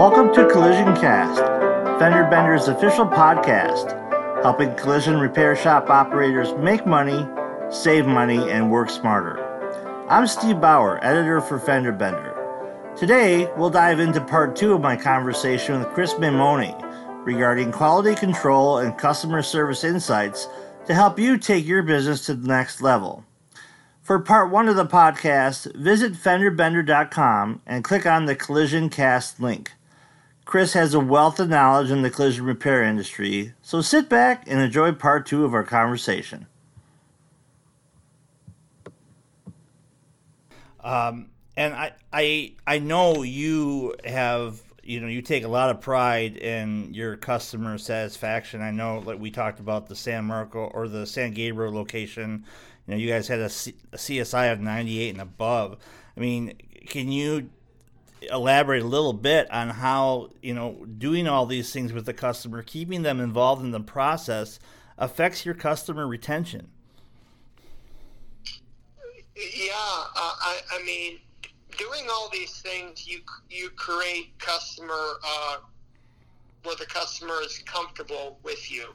Welcome to Collision Cast, Fender Bender's official podcast, helping collision repair shop operators make money, save money, and work smarter. I'm Steve Bauer, editor for Fender Bender. Today, we'll dive into part two of my conversation with Chris Maimone regarding quality control and customer service insights to help you take your business to the next level. For part one of the podcast, visit fenderbender.com and click on the Collision Cast link. Chris has a wealth of knowledge in the collision repair industry, so sit back and enjoy part two of our conversation. Um, and I, I, I know you have, you know, you take a lot of pride in your customer satisfaction. I know, like we talked about the San Marco or the San Gabriel location. You know, you guys had a, C- a CSI of 98 and above. I mean, can you elaborate a little bit on how you know doing all these things with the customer, keeping them involved in the process, affects your customer retention. Yeah, uh, I, I mean, doing all these things, you you create customer uh, where the customer is comfortable with you.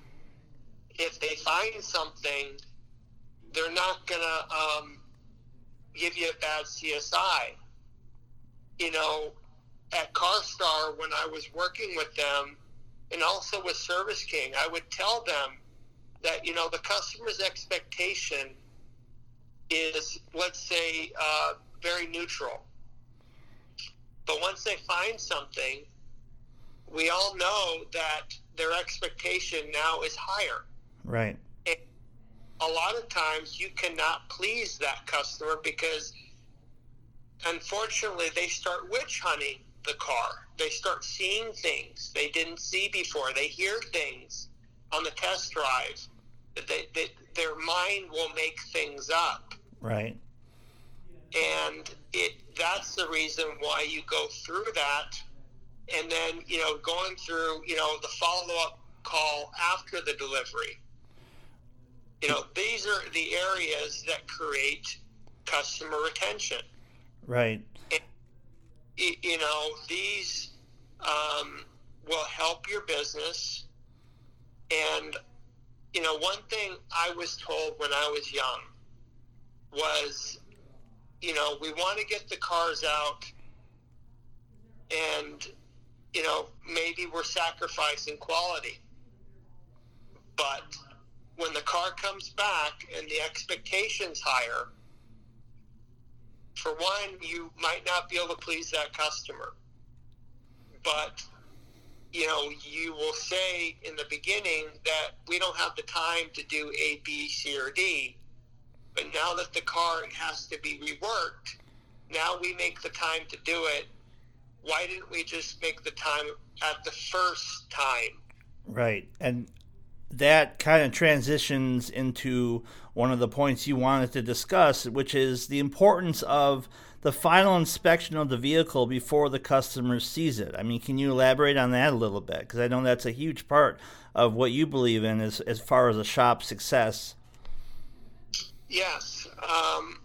If they find something, they're not gonna um, give you a bad CSI you know, at CarStar when I was working with them and also with Service King, I would tell them that, you know, the customer's expectation is, let's say, uh, very neutral. But once they find something, we all know that their expectation now is higher. Right. And a lot of times you cannot please that customer because – unfortunately, they start witch hunting the car. They start seeing things they didn't see before. They hear things on the test drive that, they, their mind will make things up. Right. And it that's the reason why you go through that. And then, you know, going through, you know, the follow up call after the delivery. You know, these are the areas that create customer retention. Right. you know, these um, will help your business. And, you know, one thing I was told when I was young was, you know, we want to get the cars out and, you know, maybe we're sacrificing quality. But when the car comes back and the expectation's higher, for one, you might not be able to please that customer. But, you know, you will say in the beginning that we don't have the time to do A, B, C, or D. But now that the car has to be reworked, now we make the time to do it. Why didn't we just make the time at the first time? Right. And that kind of transitions into one of the points you wanted to discuss, which is the importance of the final inspection of the vehicle before the customer sees it. I mean, can you elaborate on that a little bit? Because I know that's a huge part of what you believe in as, as far as a shop success. Yes. Um,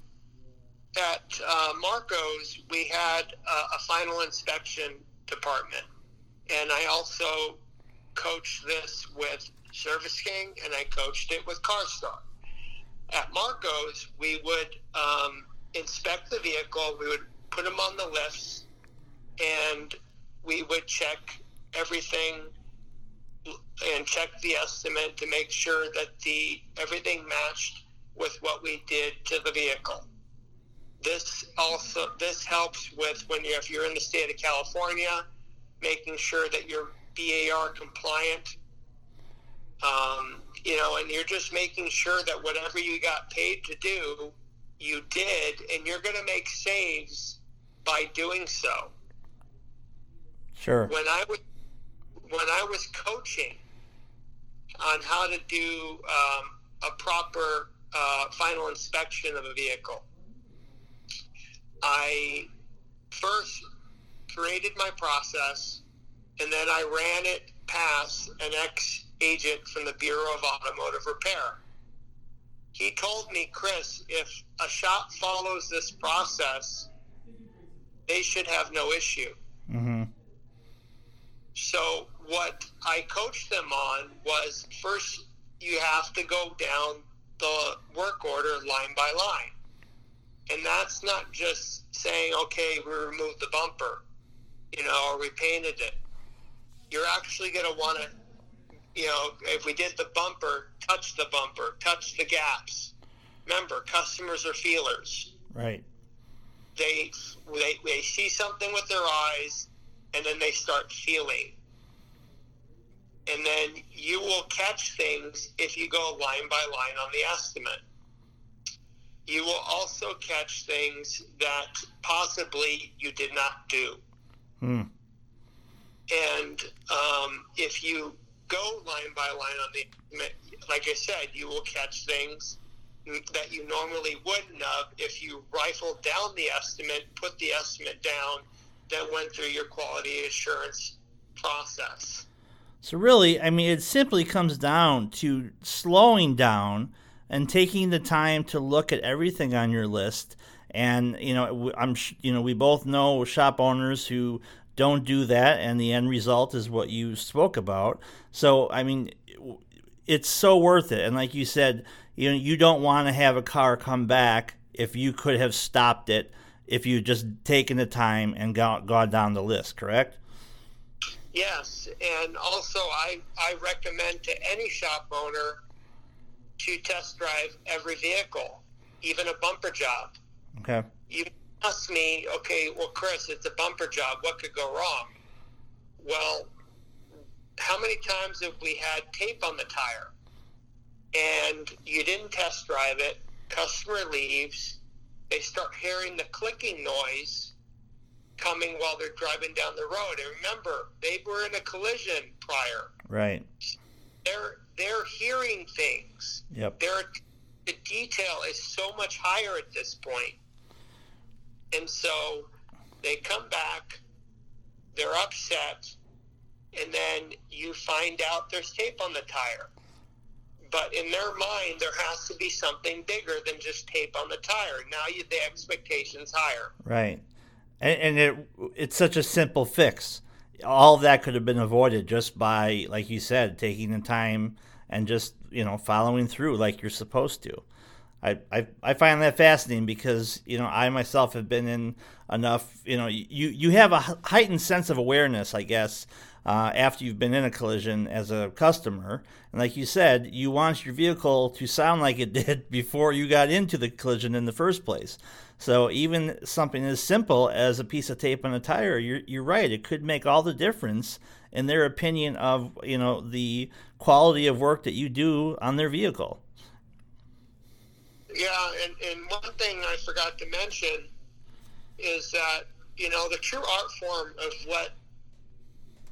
at uh, Marco's, we had a, a final inspection department. And I also coached this with Service King, and I coached it with CarStar. At Marco's, we would um, inspect the vehicle, we would put them on the lifts, and we would check everything and check the estimate to make sure that the everything matched with what we did to the vehicle. This also this helps with when you if you're in the state of California, making sure that you're BAR compliant um, you know, and you're just making sure that whatever you got paid to do, you did, and you're going to make saves by doing so. Sure. When I was when I was coaching on how to do um, a proper uh, final inspection of a vehicle, I first created my process, and then I ran it past an ex agent from the Bureau of Automotive Repair. He told me, Chris, if a shop follows this process, they should have no issue. Mm-hmm. So what I coached them on was first you have to go down the work order line by line. And that's not just saying, okay, we removed the bumper, you know, or we painted it. You're actually going to want to, you know, if we did the bumper, touch the bumper, touch the gaps. Remember, customers are feelers. Right. They, they, they see something with their eyes and then they start feeling. And then you will catch things if you go line by line on the estimate. You will also catch things that possibly you did not do. Hmm. And um, if you go line by line on the like I said, you will catch things that you normally wouldn't have if you rifled down the estimate, put the estimate down, then went through your quality assurance process. So, really, I mean, it simply comes down to slowing down and taking the time to look at everything on your list. And, you know, I'm, you know, we both know shop owners who don't do that, and the end result is what you spoke about. So, I mean, it's so worth it. And like you said, you know, you don't want to have a car come back if you could have stopped it if you just taken the time and gone, gone down the list, correct? Yes, and also I, I recommend to any shop owner to test drive every vehicle, even a bumper job. Okay. You ask me, okay, well, Chris, it's a bumper job. What could go wrong? Well, how many times have we had tape on the tire and you didn't test drive it? Customer leaves, they start hearing the clicking noise coming while they're driving down the road. And remember, they were in a collision prior. Right. They're they're hearing things. Yep. They're, the detail is so much higher at this point. And so they come back, they're upset, and then you find out there's tape on the tire. But in their mind, there has to be something bigger than just tape on the tire. Now you, the expectation's higher. Right. And, and it it's such a simple fix. All that could have been avoided just by, like you said, taking the time and just you know following through like you're supposed to. I, I, I find that fascinating because you know I myself have been in enough you know you you have a heightened sense of awareness I guess uh, after you've been in a collision as a customer. And like you said, you want your vehicle to sound like it did before you got into the collision in the first place. So even something as simple as a piece of tape on a tire, you're, you're right, it could make all the difference in their opinion of you know the quality of work that you do on their vehicle. Yeah, and, and one thing I forgot to mention is that you know the true art form of what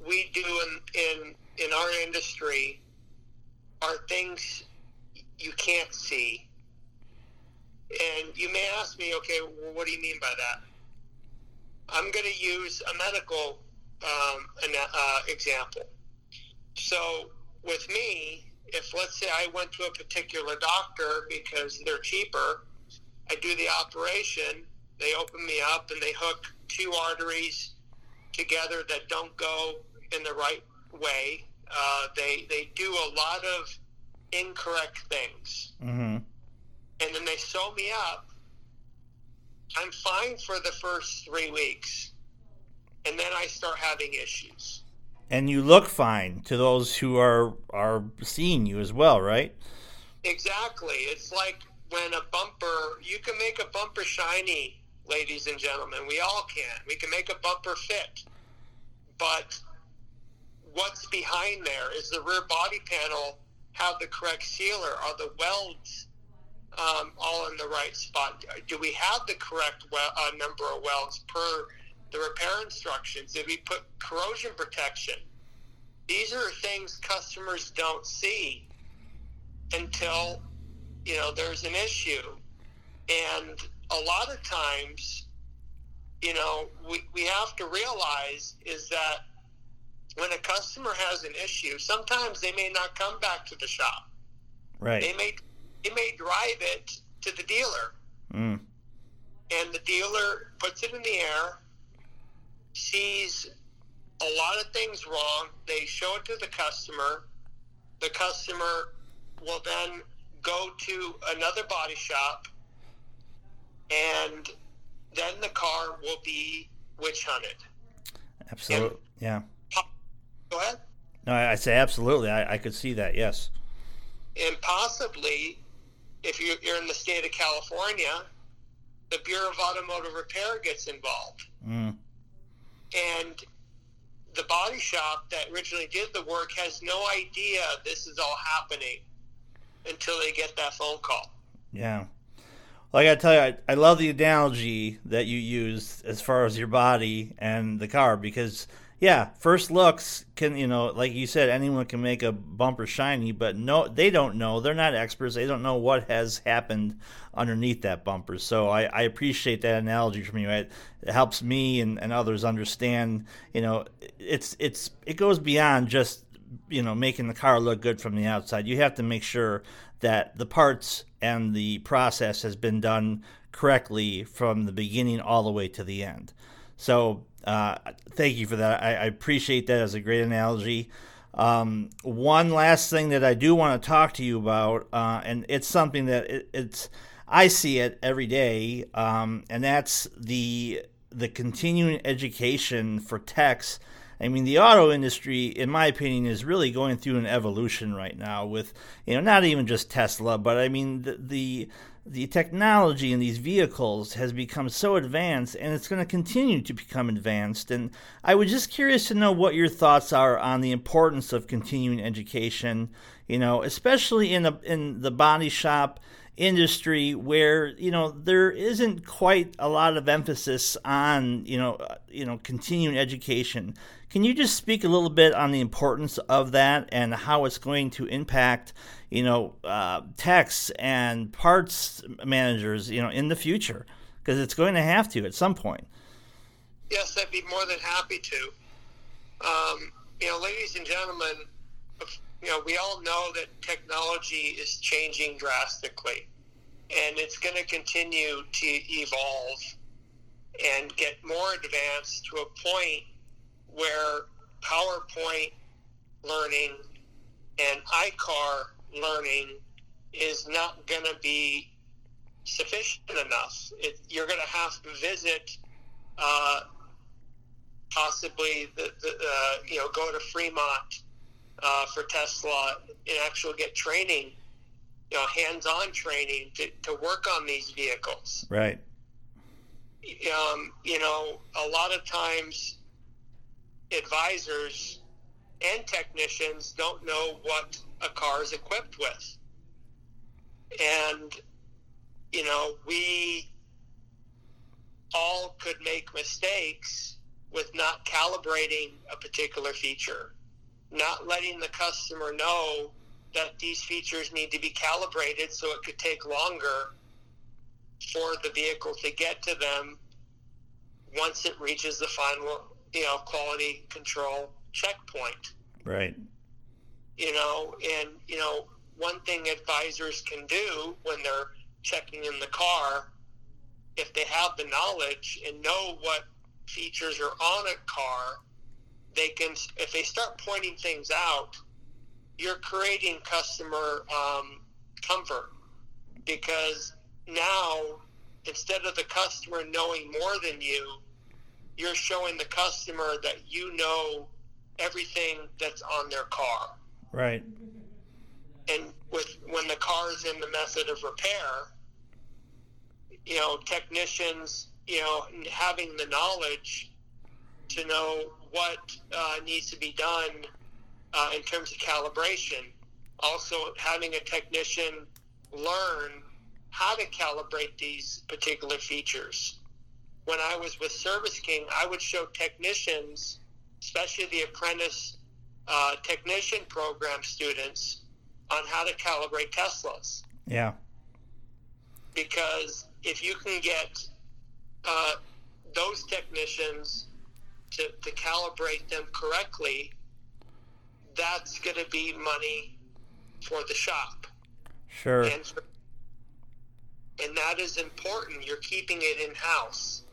we do in, in, in our industry are things you can't see. And you may ask me, okay, well, what do you mean by that? I'm going to use a medical um, an, uh, example. So, with me, if let's say I went to a particular doctor because they're cheaper, I do the operation, they open me up and they hook two arteries together that don't go in the right way. Uh, they they do a lot of incorrect things, mm-hmm. and then they sew me up. I'm fine for the first three weeks, and then I start having issues. And you look fine to those who are are seeing you as well, right? Exactly. It's like when a bumper you can make a bumper shiny, ladies and gentlemen. We all can. We can make a bumper fit, but what's behind there? Is the rear body panel have the correct sealer? Are the welds um, all in the right spot? Do we have the correct uh, number of welds per the repair instructions? Did we put corrosion protection? These are things customers don't see until you know there's an issue, and a lot of times, you know, we, we have to realize is that when a customer has an issue, sometimes they may not come back to the shop. Right. They may they may drive it to the dealer, mm. and the dealer puts it in the air, sees a lot of things wrong. They show it to the customer. The customer will then go to another body shop, and then the car will be witch hunted. Absolutely. And, yeah. Go ahead. No, I say absolutely. I, I could see that. Yes. And possibly, if you're, you're in the state of California, the Bureau of Automotive Repair gets involved. Mm. And the body shop that originally did the work has no idea this is all happening until they get that phone call. Yeah. Well, I got to tell you, I, I love the analogy that you used as far as your body and the car because yeah, first looks can you know, like you said, anyone can make a bumper shiny, but no, they don't know. They're not experts. They don't know what has happened underneath that bumper. So I, I appreciate that analogy from you. It, it helps me and, and others understand. You know, it's it's it goes beyond just you know making the car look good from the outside. You have to make sure that the parts and the process has been done correctly from the beginning all the way to the end. So uh, thank you for that. I, I, appreciate that as a great analogy. Um, one last thing that I do want to talk to you about, uh, and it's something that it, it's I see it every day, um, and that's the the continuing education for techs. I mean, the auto industry, in my opinion, is really going through an evolution right now. With you know, not even just Tesla, but I mean the, the the technology in these vehicles has become so advanced and it's going to continue to become advanced. And I was just curious to know what your thoughts are on the importance of continuing education, you know, especially in the, in the body shop industry where you know there isn't quite a lot of emphasis on you know you know continuing education can you just speak a little bit on the importance of that and how it's going to impact you know uh, techs and parts managers you know in the future because it's going to have to at some point. Yes i'd be more than happy to. Um, you know ladies and gentlemen you know, we all know that technology is changing drastically, and it's going to continue to evolve and get more advanced to a point where PowerPoint learning and I-CAR learning is not going to be sufficient enough. It, you're going to have to visit, uh, possibly the, the uh, you know go to Fremont uh, for Tesla and actually get training, you know, hands-on training to, to work on these vehicles. Right. Um, you know, a lot of times advisors and technicians don't know what a car is equipped with. And, you know, we all could make mistakes with not calibrating a particular feature not letting the customer know that these features need to be calibrated so it could take longer for the vehicle to get to them once it reaches the final you know quality control checkpoint right you know and you know one thing advisors can do when they're checking in the car if they have the knowledge and know what features are on a car they can if they start pointing things out, you're creating customer um, comfort because now instead of the customer knowing more than you, you're showing the customer that you know everything that's on their car. Right. And with when the car is in the method of repair, you know, technicians, you know, having the knowledge to know what uh, needs to be done uh, in terms of calibration. Also, having a technician learn how to calibrate these particular features. When I was with Service King, I would show technicians, especially the apprentice uh, technician program students, on how to calibrate Teslas. Yeah. Because if you can get uh, those technicians to, to calibrate them correctly, that's going to be money for the shop. Sure. And, for, and that is important. You're keeping it in house.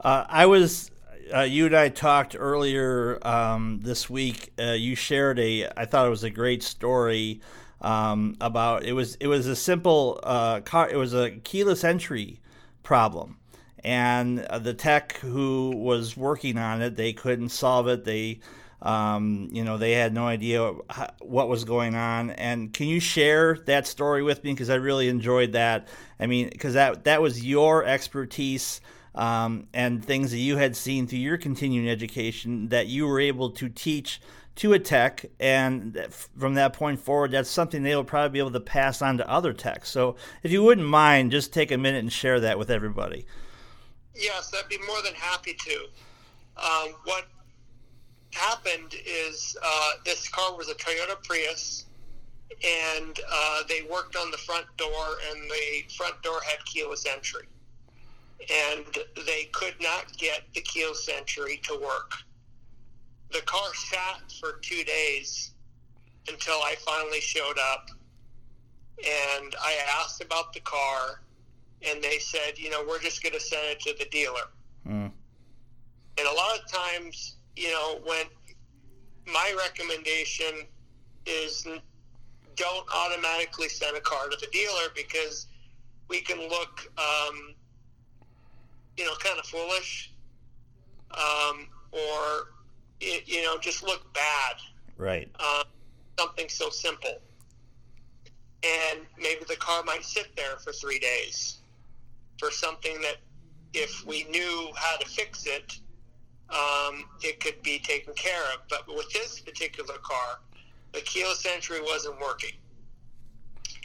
Uh, I was uh, you and I talked earlier um, this week. Uh, you shared a, I thought it was a great story um, about it was it was a simple uh, car. It was a keyless entry problem, and uh, the tech who was working on it they couldn't solve it. They um, you know, they had no idea what was going on. And can you share that story with me? Because I really enjoyed that. I mean, because that that was your expertise um, and things that you had seen through your continuing education that you were able to teach to a tech, and from that point forward, that's something they will probably be able to pass on to other techs. So, if you wouldn't mind, just take a minute and share that with everybody. Yes, I'd be more than happy to. Um, what happened is uh, this car was a Toyota Prius, and uh, they worked on the front door, and the front door had keyless entry, and they could not get the keyless entry to work the car sat for two days until I finally showed up. And I asked about the car, and they said, you know, we're just going to send it to the dealer. Mm. And a lot of times, you know, when my recommendation is don't automatically send a car to the dealer because we can look, um, you know, kind of foolish um, or it, you know, just look bad. Right. Uh, something so simple. And maybe the car might sit there for three days for something that, if we knew how to fix it, um, it could be taken care of. But with this particular car, the keyless entry wasn't working.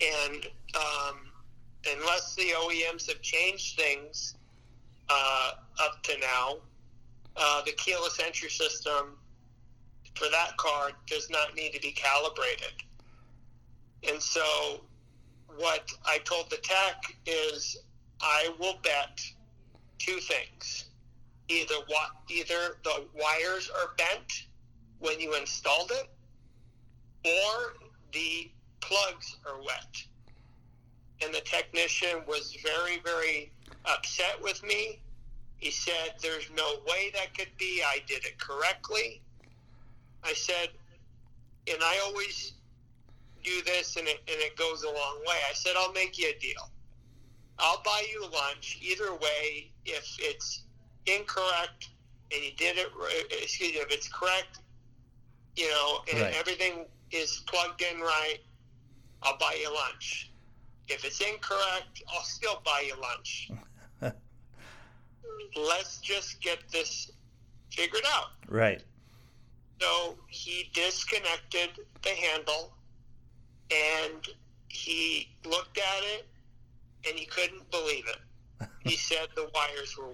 And um, unless the OEMs have changed things uh, up to now, uh, the keyless entry system for that car does not need to be calibrated. And so, what I told the tech is, I will bet two things: either what, either the wires are bent when you installed it, or the plugs are wet. And the technician was very, very upset with me he said, There's no way that could be. I did it correctly. I said, and I always do this and it, and it goes a long way. I said, I'll make you a deal. I'll buy you lunch either way if it's incorrect and you did it, excuse me, if it's correct, you know, and right. everything is plugged in right, I'll buy you lunch. If it's incorrect, I'll still buy you lunch. just get this figured out. Right. So he disconnected the handle and he looked at it and he couldn't believe it. He said the wires were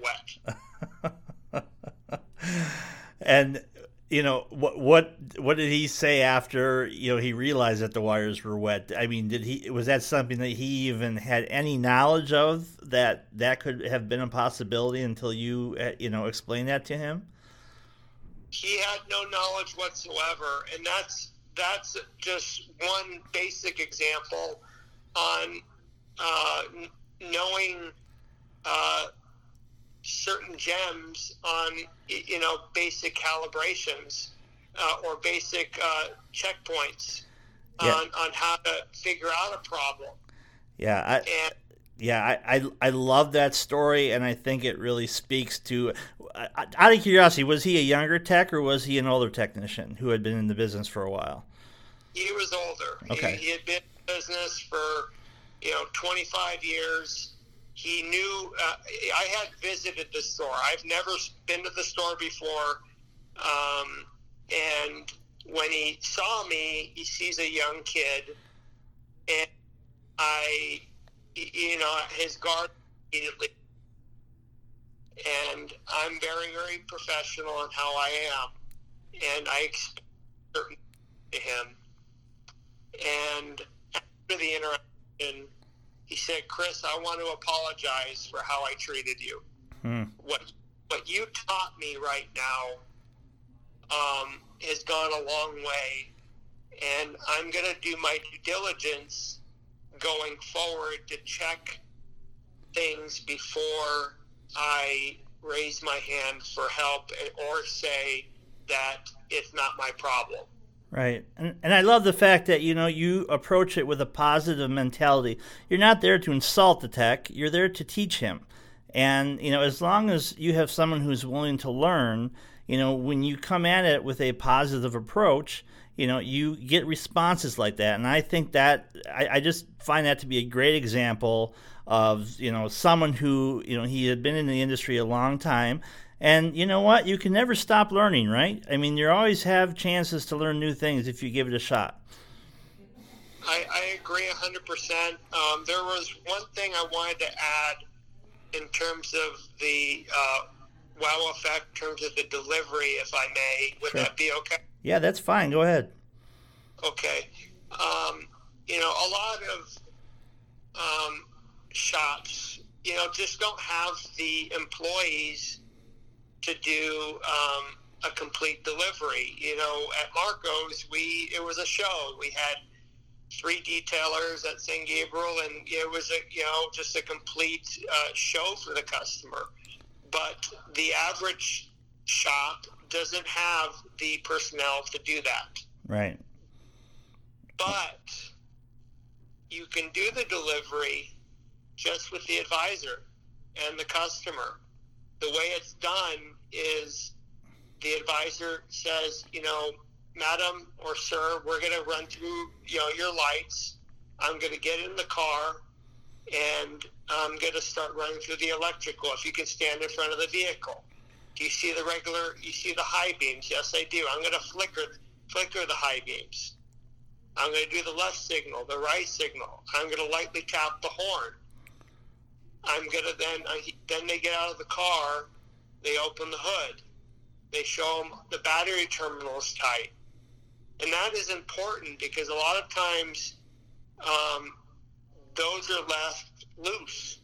wet. and you know what what what did he say after you know he realized that the wires were wet? I mean did he was that something that he even had any knowledge of that that could have been a possibility until you uh, you know explained that to him? He had no knowledge whatsoever. And that's that's just one basic example on uh, knowing uh, certain gems on you know basic calibrations uh, or basic uh, checkpoints yeah. on, on how to figure out a problem. Yeah, I, and, yeah, I, I, I love that story, and I think it really speaks to. Out of curiosity, was he a younger tech or was he an older technician who had been in the business for a while? He was older. Okay. He, he had been in business for you know 25 years he knew uh, I had visited the store. I've never been to the store before, um, and when he saw me, he sees a young kid, and I, you know, his guard immediately. And I'm very, very professional in how I am, and I expect to him. And after the interaction he said, "Chris, I want to apologize for how I treated you. Hmm. What what you taught me right now um, has gone a long way, and I'm going to do my due diligence going forward to check things before I raise my hand for help or say that it's not my problem. Right. And, and I love the fact that, you know, you approach it with a positive mentality. You're not there to insult the tech, you're there to teach him. And, you know, as long as you have someone who's willing to learn, you know, when you come at it with a positive approach, you know, you get responses like that. And I think that, I, I just find that to be a great example of, you know, someone who, you know, he had been in the industry a long time and you know what? You can never stop learning, right? I mean, you always have chances to learn new things if you give it a shot. I, I agree 100%. Um, there was one thing I wanted to add in terms of the uh, wow effect, in terms of the delivery, if I may. Would sure. that be okay? Yeah, that's fine. Go ahead. Okay. Um, you know, a lot of um, shops, you know, just don't have the employees to do um, a complete delivery. You know, at Marco's, we it was a show. We had three detailers at San Gabriel, and it was a you know just a complete uh, show for the customer. But the average shop doesn't have the personnel to do that. Right. But you can do the delivery just with the advisor and the customer the way it's done is the advisor says, you know, madam or sir, we're going to run through, you know, your lights. I'm going to get in the car and I'm going to start running through the electrical. If you can stand in front of the vehicle, do you see the regular? You see the high beams? Yes, I do. I'm going to flicker flicker the high beams. I'm going to do the left signal, the right signal. I'm going to lightly tap the horn. I'm gonna then I, then they get out of the car, they open the hood, they show them the battery terminal is tight, and that is important because a lot of times um, those are left loose,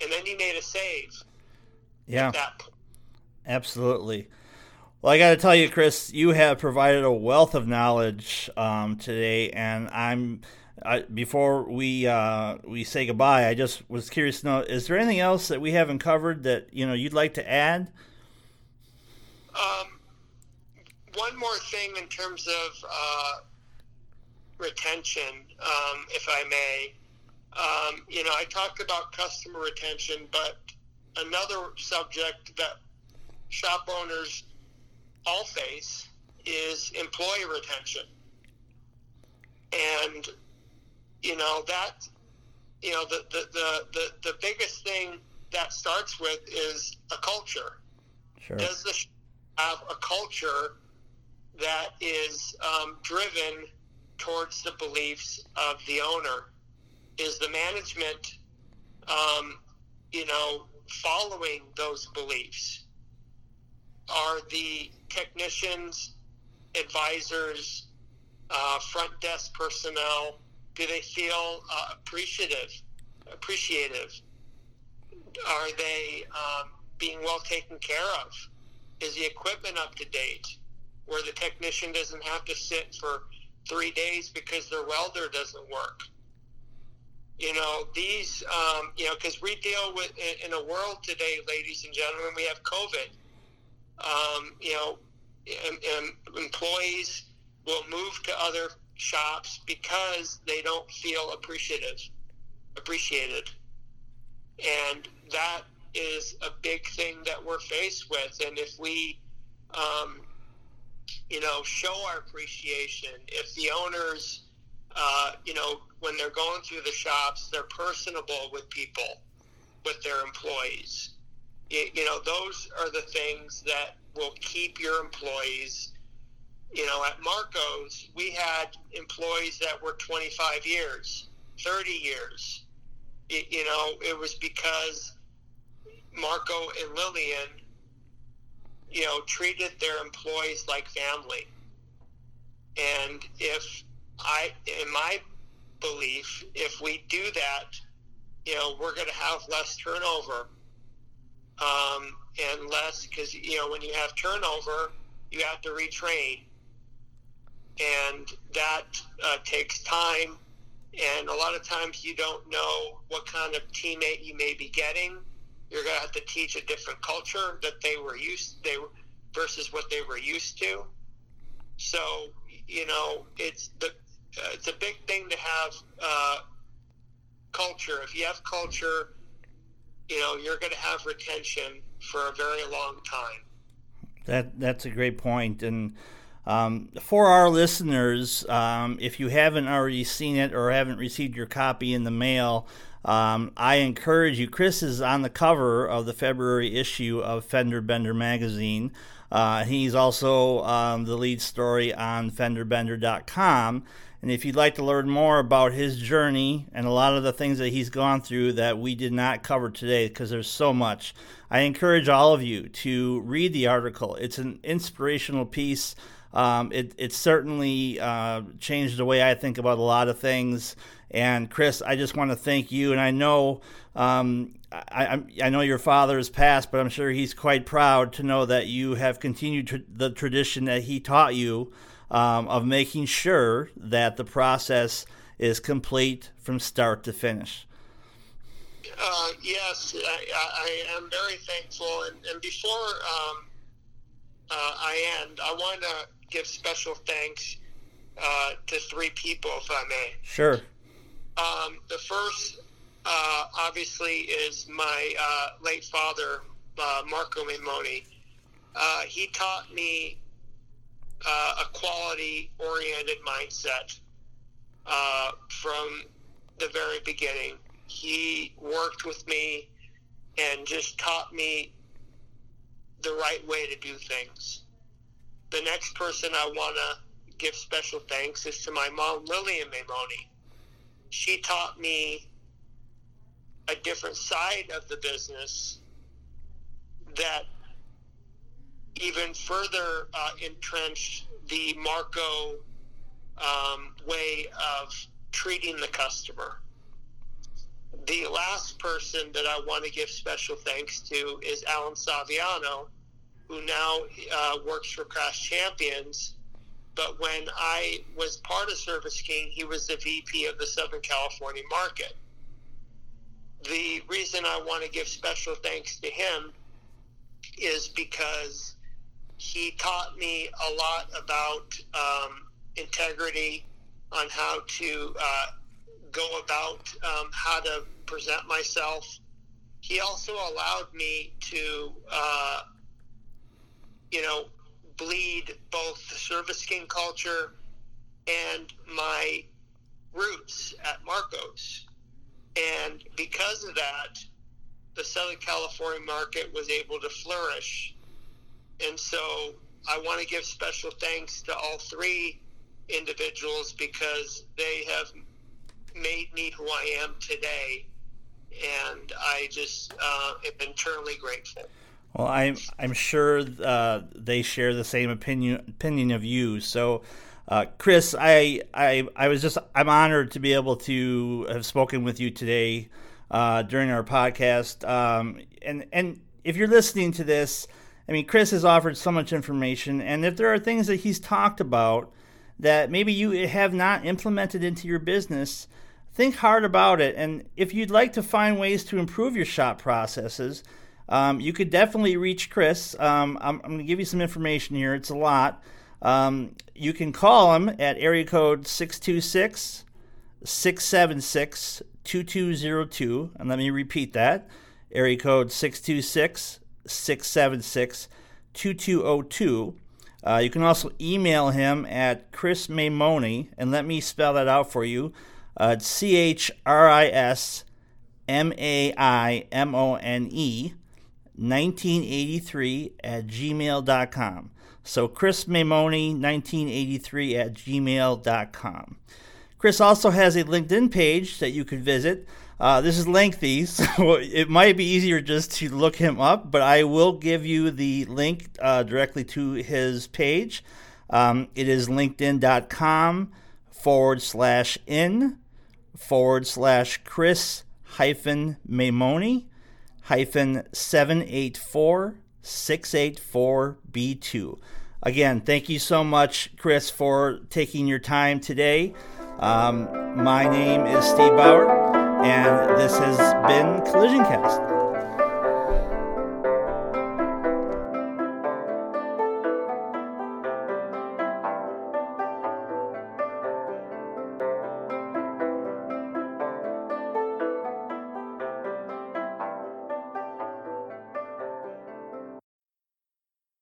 and then you made a save. Yeah. Absolutely. Well, I got to tell you, Chris, you have provided a wealth of knowledge um, today, and I'm Before we uh, we say goodbye, I just was curious to know: is there anything else that we haven't covered that you know you'd like to add? Um, one more thing in terms of uh, retention, um, if I may. Um, you know, I talked about customer retention, but another subject that shop owners all face is employee retention. And you know that you know the the, the, the, the biggest thing that starts with is a culture. Sure. does the have a culture that is um, driven towards the beliefs of the owner? Is the management um, you know following those beliefs? Are the technicians advisors uh, front desk personnel do they feel uh, appreciative? Appreciative? Are they um, being well taken care of? Is the equipment up to date? Where the technician doesn't have to sit for three days because their welder doesn't work. You know these. Um, you know because we deal with in a world today, ladies and gentlemen, we have COVID. Um, you know, and employees will move to other shops because they don't feel appreciative appreciated. And that is a big thing that we're faced with. And if we um, you know show our appreciation if the owners uh, you know when they're going through the shops they're personable with people with their employees. You, you know those are the things that will keep your employees you know, at Marco's, we had employees that were 25 years, 30 years. It, you know, it was because Marco and Lillian, you know, treated their employees like family. And if I, in my belief, if we do that, you know, we're going to have less turnover um, and less because, you know, when you have turnover, you have to retrain and that uh, takes time. And a lot of times you don't know what kind of teammate you may be getting You're going to have to teach a different culture that they were used they versus what they were used to. So you know, it's the uh, it's a big thing to have uh, culture. If you have culture, you know you're going to have retention for a very long time. That that's a great point, and um, for our listeners, um, if you haven't already seen it or haven't received your copy in the mail, um, I encourage you. Chris is on the cover of the February issue of Fender Bender magazine. Uh, he's also um, the lead story on FenderBender.com. And if you'd like to learn more about his journey and a lot of the things that he's gone through that we did not cover today, because there's so much, I encourage all of you to read the article. It's an inspirational piece. Um, it, it certainly uh, changed the way I think about a lot of things. And Chris, I just want to thank you. And I know um, I, I, know your father has passed, but I'm sure he's quite proud to know that you have continued the tradition that he taught you um, of making sure that the process is complete from start to finish. Uh, yes, I, I, am very thankful. And, and before um, uh, I end, I want to give special thanks uh, to three people, if I may. Sure. Um, the first, uh, obviously, is my uh, late father, uh, Marco Maimone. he taught me uh, a quality oriented mindset uh, from the very beginning. He worked with me and just taught me the right way to do things. The next person I want to give special thanks is to my mom, Lillian Maimone. She taught me a different side of the business that even further uh, entrenched the Marco um, way of treating the customer. The last person that I want to give special thanks to is Alan Saviano, who now uh, works for Crash Champions. But when I was part of Service King, he was the VP of the Southern California market. The reason I want to give special thanks to him is because he taught me a lot about um, integrity, on how to uh, go about um, how to present myself. He also allowed me to, uh, you know, bleed both the Service King culture and my roots at Marcos. And because of that, the Southern California market was able to flourish and so I want to give special thanks to all three individuals because they have made me who I am today. And I just uh, am eternally grateful. Well, I'm I'm sure uh, they share the same opinion opinion of you. So, uh, Chris, I, I I was just I'm honored to be able to have spoken with you today uh, during our podcast. Um, and and if you're listening to this, I mean, Chris has offered so much information, and if there are things that he's talked about that maybe you have not implemented into your business, think hard about it. And if you'd like to find ways to improve your shop processes, um, you could definitely reach Chris. Um, I'm, I'm going to give you some information here. It's a lot. Um, you can call him at area code 626 676 2202. And let me repeat that area code 626 676 2202. Uh, you can also email him at Chris Maimone, and let me spell that out for you. Uh, C H R I S M A I M O N E 1983 at gmail.com. So Chris Maimone 1983 at gmail.com. Chris also has a LinkedIn page that you could visit. Uh, this is lengthy, so it might be easier just to look him up, but I will give you the link uh, directly to his page. Um, it is linkedin.com forward slash in forward slash Chris hyphen Maimone hyphen 784 684 B2. Again, thank you so much, Chris, for taking your time today. Um, my name is Steve Bauer and this has been Collision Cast.